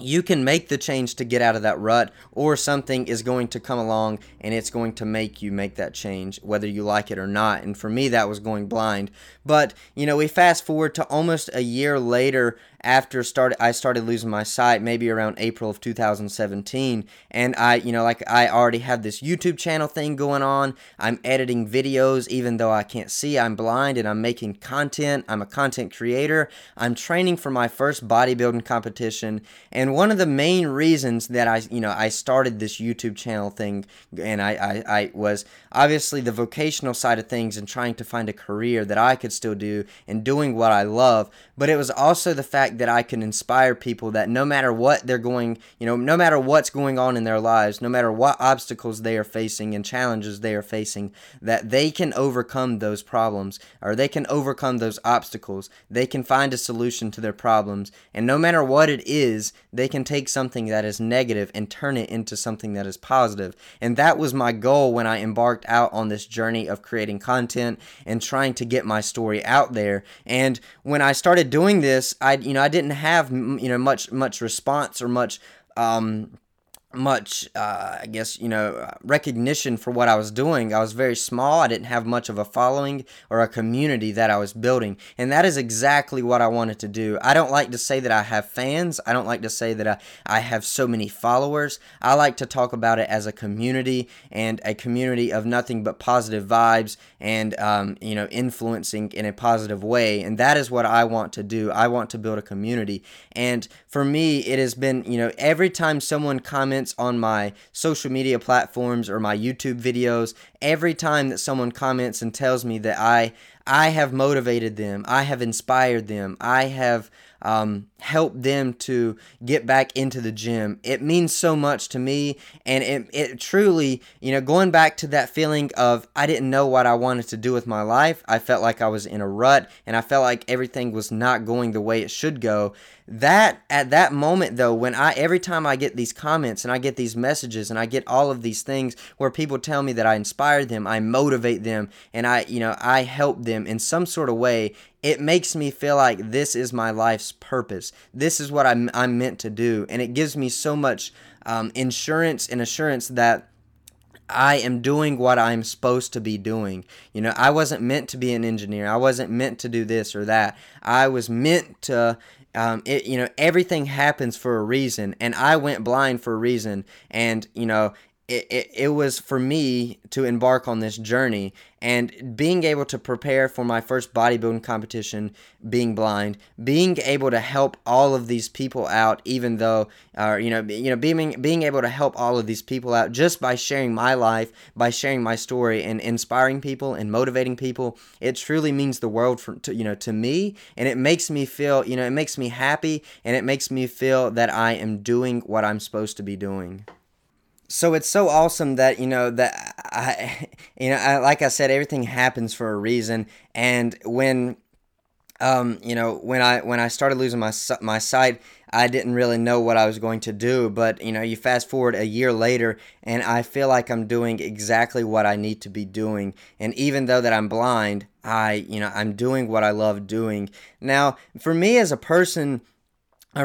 you can make the change to get out of that rut, or something is going to come along and it's going to make you make that change, whether you like it or not. And for me, that was going blind. But, you know, we fast forward to almost a year later after started I started losing my sight maybe around April of 2017 and I you know like I already have this YouTube channel thing going on. I'm editing videos even though I can't see. I'm blind and I'm making content. I'm a content creator. I'm training for my first bodybuilding competition and one of the main reasons that I you know I started this YouTube channel thing and I I, I was obviously the vocational side of things and trying to find a career that I could still do and doing what I love but it was also the fact that I can inspire people that no matter what they're going, you know, no matter what's going on in their lives, no matter what obstacles they are facing and challenges they are facing, that they can overcome those problems or they can overcome those obstacles. They can find a solution to their problems. And no matter what it is, they can take something that is negative and turn it into something that is positive. And that was my goal when I embarked out on this journey of creating content and trying to get my story out there. And when I started doing this, I you know I didn't have you know much much response or much um, much, uh, I guess, you know, recognition for what I was doing. I was very small. I didn't have much of a following or a community that I was building. And that is exactly what I wanted to do. I don't like to say that I have fans. I don't like to say that I, I have so many followers. I like to talk about it as a community and a community of nothing but positive vibes and, um, you know, influencing in a positive way. And that is what I want to do. I want to build a community. And for me, it has been, you know, every time someone comments, comments on my social media platforms or my YouTube videos, every time that someone comments and tells me that I I have motivated them, I have inspired them, I have um, help them to get back into the gym. It means so much to me, and it, it truly, you know, going back to that feeling of I didn't know what I wanted to do with my life. I felt like I was in a rut, and I felt like everything was not going the way it should go. That at that moment though, when I every time I get these comments and I get these messages and I get all of these things where people tell me that I inspire them, I motivate them, and I, you know, I help them in some sort of way, it makes me feel like this is my life's purpose. This is what I'm, I'm meant to do. And it gives me so much um, insurance and assurance that I am doing what I'm supposed to be doing. You know, I wasn't meant to be an engineer. I wasn't meant to do this or that. I was meant to um, it, you know, everything happens for a reason, and I went blind for a reason, and you know, it, it, it was for me to embark on this journey and being able to prepare for my first bodybuilding competition being blind being able to help all of these people out even though uh, you know you know being being able to help all of these people out just by sharing my life by sharing my story and inspiring people and motivating people it truly means the world for to, you know to me. And it makes me feel you know it makes me happy and it makes me feel that I am doing what I'm supposed to be doing so it's so awesome that you know that I, <laughs> you know, I, like I said, everything happens for a reason, and when um, you know, when I when I started losing my my sight, I didn't really know what I was going to do. But you know, you fast forward a year later, and I feel like I'm doing exactly what I need to be doing. And even though that I'm blind, I you know I'm doing what I love doing. Now, for me as a person,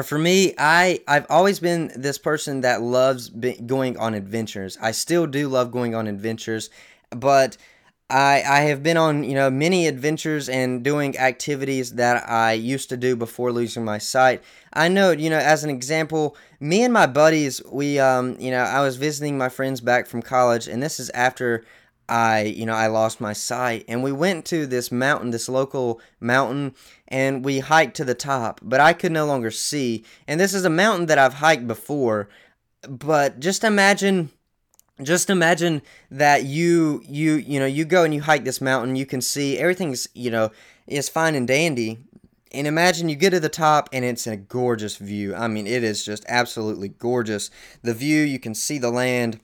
for me, I I've always been this person that loves going on adventures. I still do love going on adventures, but I, I have been on you know many adventures and doing activities that I used to do before losing my sight. I know you know as an example, me and my buddies, we um you know I was visiting my friends back from college, and this is after I you know I lost my sight, and we went to this mountain, this local mountain, and we hiked to the top, but I could no longer see. And this is a mountain that I've hiked before, but just imagine just imagine that you you you know you go and you hike this mountain you can see everything's you know is fine and dandy. And imagine you get to the top and it's a gorgeous view. I mean it is just absolutely gorgeous. The view you can see the land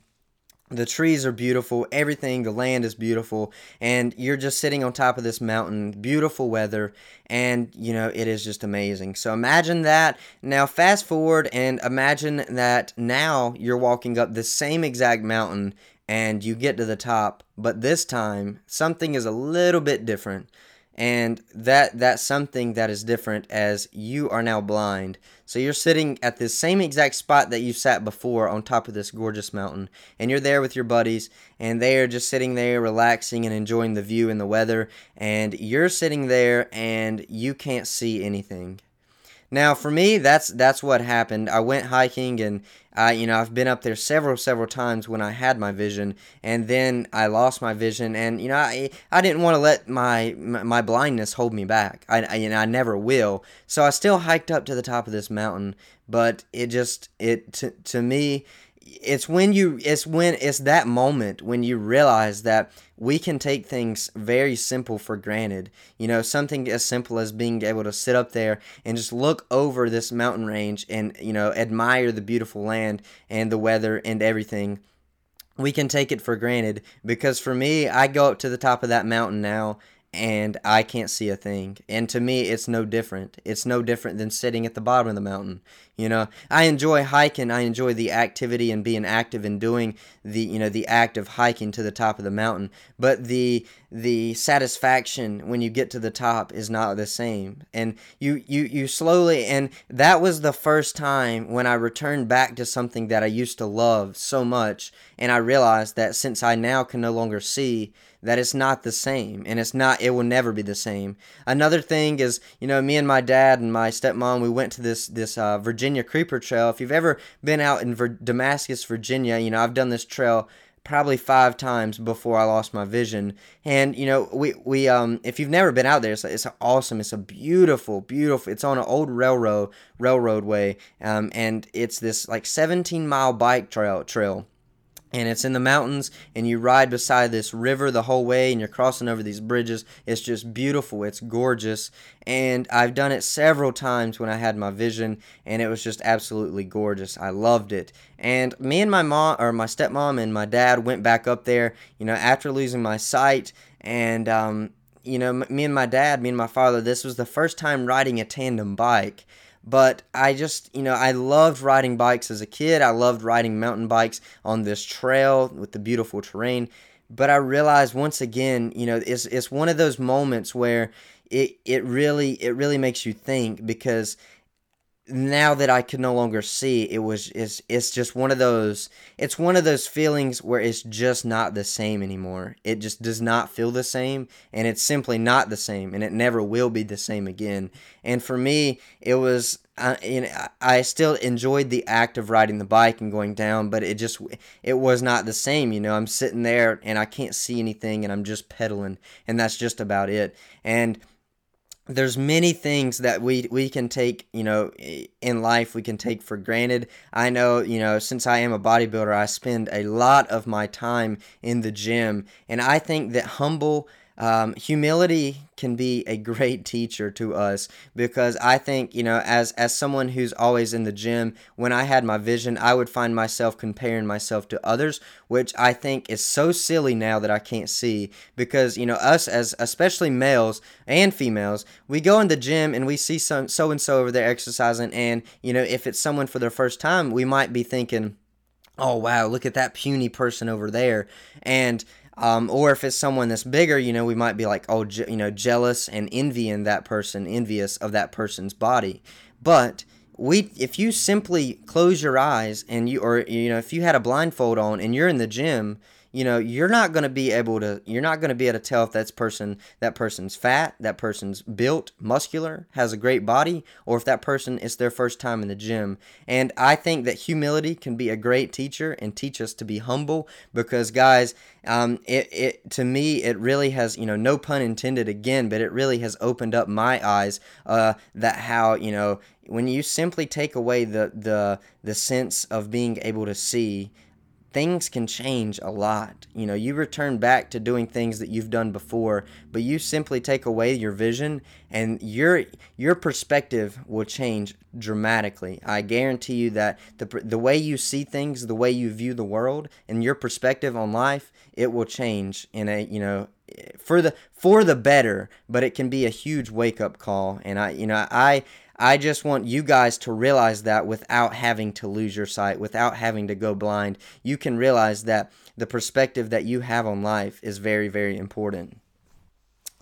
the trees are beautiful everything the land is beautiful and you're just sitting on top of this mountain beautiful weather and you know it is just amazing. So imagine that. Now fast forward and imagine that now you're walking up the same exact mountain and you get to the top but this time something is a little bit different and that that's something that is different as you are now blind. So you're sitting at the same exact spot that you sat before on top of this gorgeous mountain. And you're there with your buddies and they are just sitting there relaxing and enjoying the view and the weather. And you're sitting there and you can't see anything now, for me, that's that's what happened. I went hiking, and I, you know, I've been up there several, several times when I had my vision, and then I lost my vision, and you know, I, I didn't want to let my, my blindness hold me back. I, I, you know, I never will. So I still hiked up to the top of this mountain, but it just, it to, to me, it's when you it's when it's that moment when you realize that we can take things very simple for granted. You know something as simple as being able to sit up there and just look over this mountain range and you know admire the beautiful land and the weather and everything. We can take it for granted because for me I go up to the top of that mountain now and I can't see a thing. And to me, it's no different. It's no different than sitting at the bottom of the mountain. You know, I enjoy hiking. I enjoy the activity and being active and doing the you know the act of hiking to the top of the mountain. But the the satisfaction when you get to the top is not the same. And you you you slowly and that was the first time when I returned back to something that I used to love so much, and I realized that since I now can no longer see that it's not the same and it's not it will never be the same another thing is you know me and my dad and my stepmom we went to this this uh, virginia creeper trail if you've ever been out in damascus virginia you know i've done this trail probably five times before I lost my vision. And you know, we we um if you've never been out there, it's it's awesome. It's a beautiful, beautiful. It's on an old railroad railroad way, um, and it's this like 17 mile bike trail trail and it's in the mountains and you ride beside this river the whole way and you're crossing over these bridges. It's just beautiful. It's gorgeous. And i've done it several times when i had my vision and it was just absolutely gorgeous. I loved it. And me and my mom or my stepmom and my dad went back up there you know after losing my sight. And um, you know me and my dad me and my father this was the first time riding a tandem bike but I just, you know, I loved riding bikes as a kid. I loved riding mountain bikes on this trail with the beautiful terrain. But I realized once again, you know, it's it's one of those moments where it it really it really makes you think because now that I could no longer see, it was it's it's just one of those it's one of those feelings where it's just not the same anymore. It just does not feel the same and it's simply not the same and it never will be the same again. And for me, it was I, you know, I still enjoyed the act of riding the bike and going down, but it just it was not the same. You know, I'm sitting there and I can't see anything, and I'm just pedaling, and that's just about it. And there's many things that we we can take you know in life we can take for granted. I know you know since i am a bodybuilder i spend a lot of my time in the gym. And i think that humble um, humility can be a great teacher to us because I think you know as as someone who's always in the gym when I had my vision I would find myself comparing myself to others which I think is so silly now that I can't see because you know us as especially males and females we go in the gym and we see some so and so over there exercising and you know if it's someone for their first time we might be thinking oh wow look at that puny person over there. And um, or if it's someone that's bigger, you know, we might be like, oh, je- you know, jealous and envying that person, envious of that person's body. But we, if you simply close your eyes and you, or you know, if you had a blindfold on and you're in the gym, you know you're not going to be able to you're not going to be able to tell if that's person that person's fat that person's built muscular has a great body or if that person is their first time in the gym. And i think that humility can be a great teacher and teach us to be humble because guys um, it, it to me it really has you know no pun intended again but it really has opened up my eyes uh, that how you know when you simply take away the the the sense of being able to see things can change a lot. You know, you return back to doing things that you've done before, but you simply take away your vision and your your perspective will change dramatically. I guarantee you that the the way you see things, the way you view the world, and your perspective on life, it will change in a, you know, for the for the better, but it can be a huge wake-up call and I you know, I I just want you guys to realize that without having to lose your sight, without having to go blind. You can realize that the perspective that you have on life is very, very important.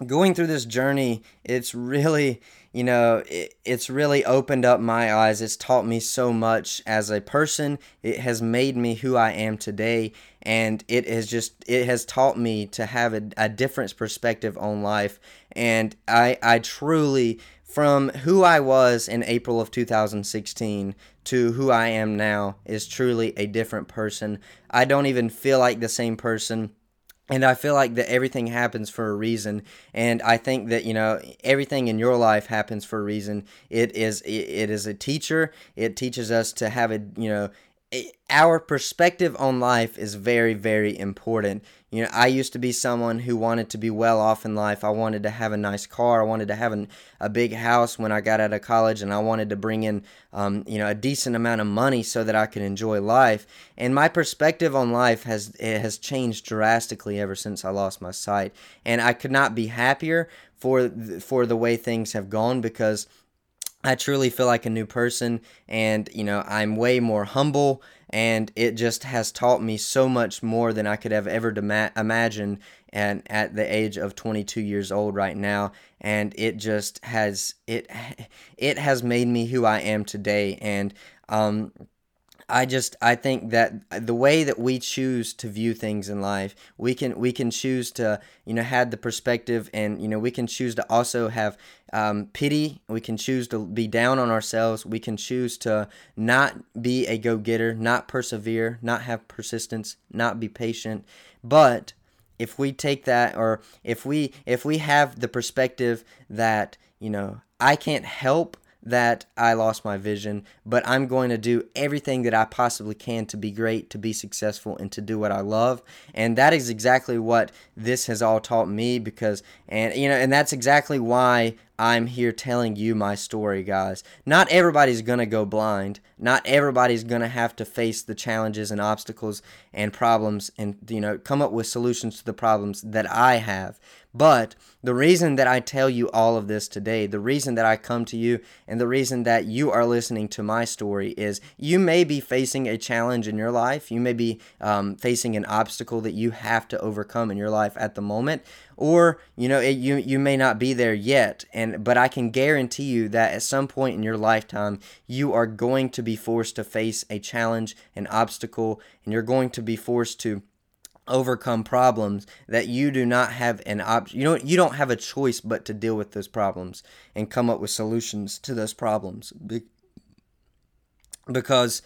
Going through this journey, it's really, you know, it, it's really opened up my eyes. It's taught me so much as a person. It has made me who I am today. And it has just, it has taught me to have a, a different perspective on life. And I, I truly from who I was in April of 2016 to who I am now is truly a different person. I don't even feel like the same person. And I feel like that everything happens for a reason, and I think that you know everything in your life happens for a reason. It is it is a teacher. It teaches us to have a you know our perspective on life is very very important. You know i used to be someone who wanted to be well off in life. I wanted to have a nice car. I wanted to have an, a big house when i got out of college and i wanted to bring in um, you know a decent amount of money so that i could enjoy life. And my perspective on life has it has changed drastically ever since i lost my sight. And i could not be happier for for the way things have gone because I truly feel like a new person and you know I'm way more humble and it just has taught me so much more than I could have ever imagined and at the age of 22 years old right now and it just has it it has made me who I am today and um I just I think that the way that we choose to view things in life, we can we can choose to you know have the perspective, and you know we can choose to also have um, pity. We can choose to be down on ourselves. We can choose to not be a go getter, not persevere, not have persistence, not be patient. But if we take that, or if we if we have the perspective that you know I can't help that I lost my vision, but I'm going to do everything that I possibly can to be great, to be successful, and to do what I love. And that is exactly what this has all taught me because, and you know, and that's exactly why I'm here telling you my story, guys. Not everybody's going to go blind. Not everybody's going to have to face the challenges and obstacles and problems and, you know, come up with solutions to the problems that I have. But the reason that I tell you all of this today, the reason that I come to you, and the reason that you are listening to my story is you may be facing a challenge in your life. You may be um, facing an obstacle that you have to overcome in your life at the moment or you know it, you you may not be there yet and but I can guarantee you that at some point in your lifetime you are going to be forced to face a challenge an obstacle and you're going to be forced to overcome problems that you do not have an option you don't you don't have a choice but to deal with those problems and come up with solutions to those problems. Be- because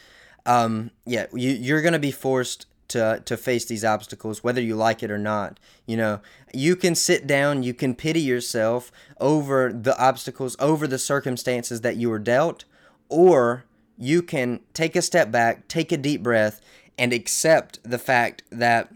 um yeah you you're going to be forced to to face these obstacles whether you like it or not you know. You can sit down you can pity yourself over the obstacles over the circumstances that you were dealt or you can take a step back take a deep breath and accept the fact that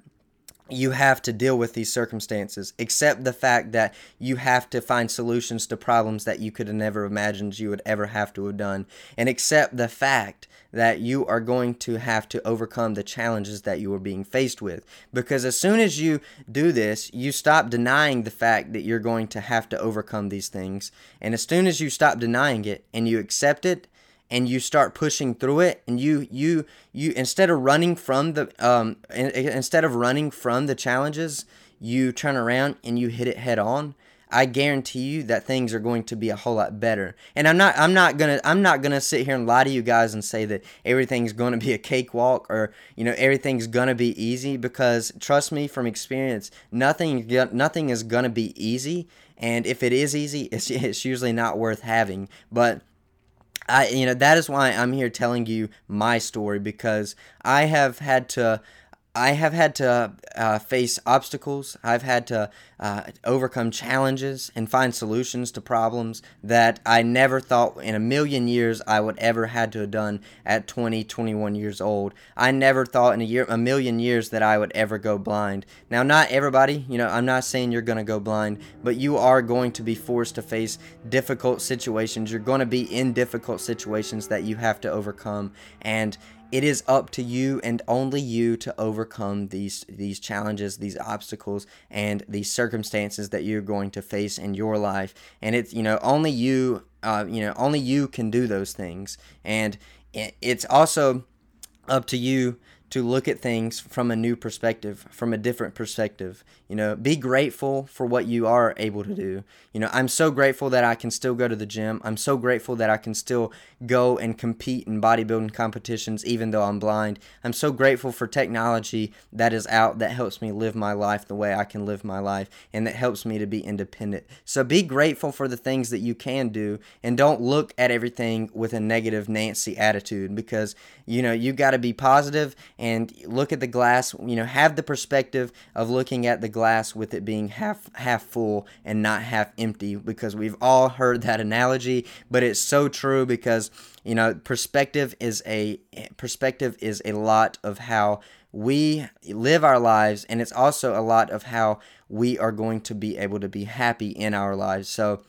you have to deal with these circumstances. Accept the fact that you have to find solutions to problems that you could have never imagined you would ever have to have done. And accept the fact that you are going to have to overcome the challenges that you are being faced with. Because as soon as you do this, you stop denying the fact that you're going to have to overcome these things. And as soon as you stop denying it and you accept it, and you start pushing through it and you you you instead of running from the um instead of running from the challenges you turn around and you hit it head on I guarantee you that things are going to be a whole lot better. And I'm not I'm not to I'm not to sit here and lie to you guys and say that everything's to be a cakewalk or you know everything's to be easy because trust me from experience nothing nothing is to be easy and if it is easy it's <laughs> it's usually not worth having. But I, you know, that is why I'm here telling you my story because I have had to I have had to uh, face obstacles. I've had to uh, overcome challenges and find solutions to problems that I never thought in a million years I would ever had to have done at 20, 21 years old. I never thought in a year, a million years that I would ever go blind. Now, not everybody, you know, I'm not saying you're going to go blind, but you are going to be forced to face difficult situations. You're going to be in difficult situations that you have to overcome, and it is up to you and only you to overcome these these challenges, these obstacles, and these circumstances that you're going to face in your life. And it's you know only you, uh, you know only you can do those things. And it's also up to you to look at things from a new perspective, from a different perspective. You know, be grateful for what you are able to do. You know, I'm so grateful that I can still go to the gym. I'm so grateful that I can still go and compete in bodybuilding competitions even though I'm blind. I'm so grateful for technology that is out that helps me live my life the way I can live my life and that helps me to be independent. So be grateful for the things that you can do and don't look at everything with a negative Nancy attitude because, you know, you got to be positive and look at the glass, you know, have the perspective of looking at the glass with it being half half full and not half empty because we've all heard that analogy, but it's so true because you know perspective is a perspective is a lot of how we live our lives and it's also a lot of how we are going to be able to be happy in our lives. So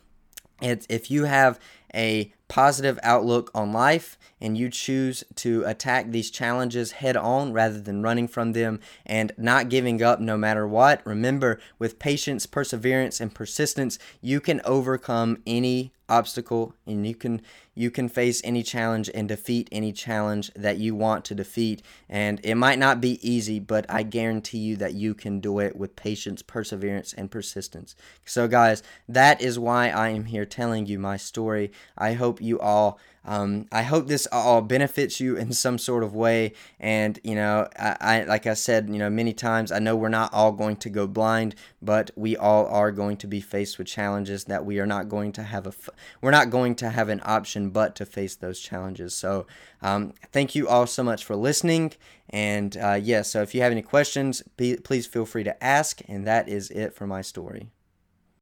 it's if you have a positive outlook on life and you choose to attack these challenges head on rather than running from them and not giving up no matter what, remember with patience, perseverance, and persistence, you can overcome any obstacle and you can you can face any challenge and defeat any challenge that you want to defeat. And it might not be easy but i guarantee you that you can do it with patience perseverance and persistence. So guys that is why i am here telling you my story. I hope you all um, I hope this all benefits you in some sort of way. And you know, I, I, like I said, you know, many times I know we're not all going to go blind, but we all are going to be faced with challenges that we are not going to have a we're not going to have an option but to face those challenges. So, um, thank you all so much for listening. And uh, yeah, so if you have any questions, be, please feel free to ask. And that is it for my story.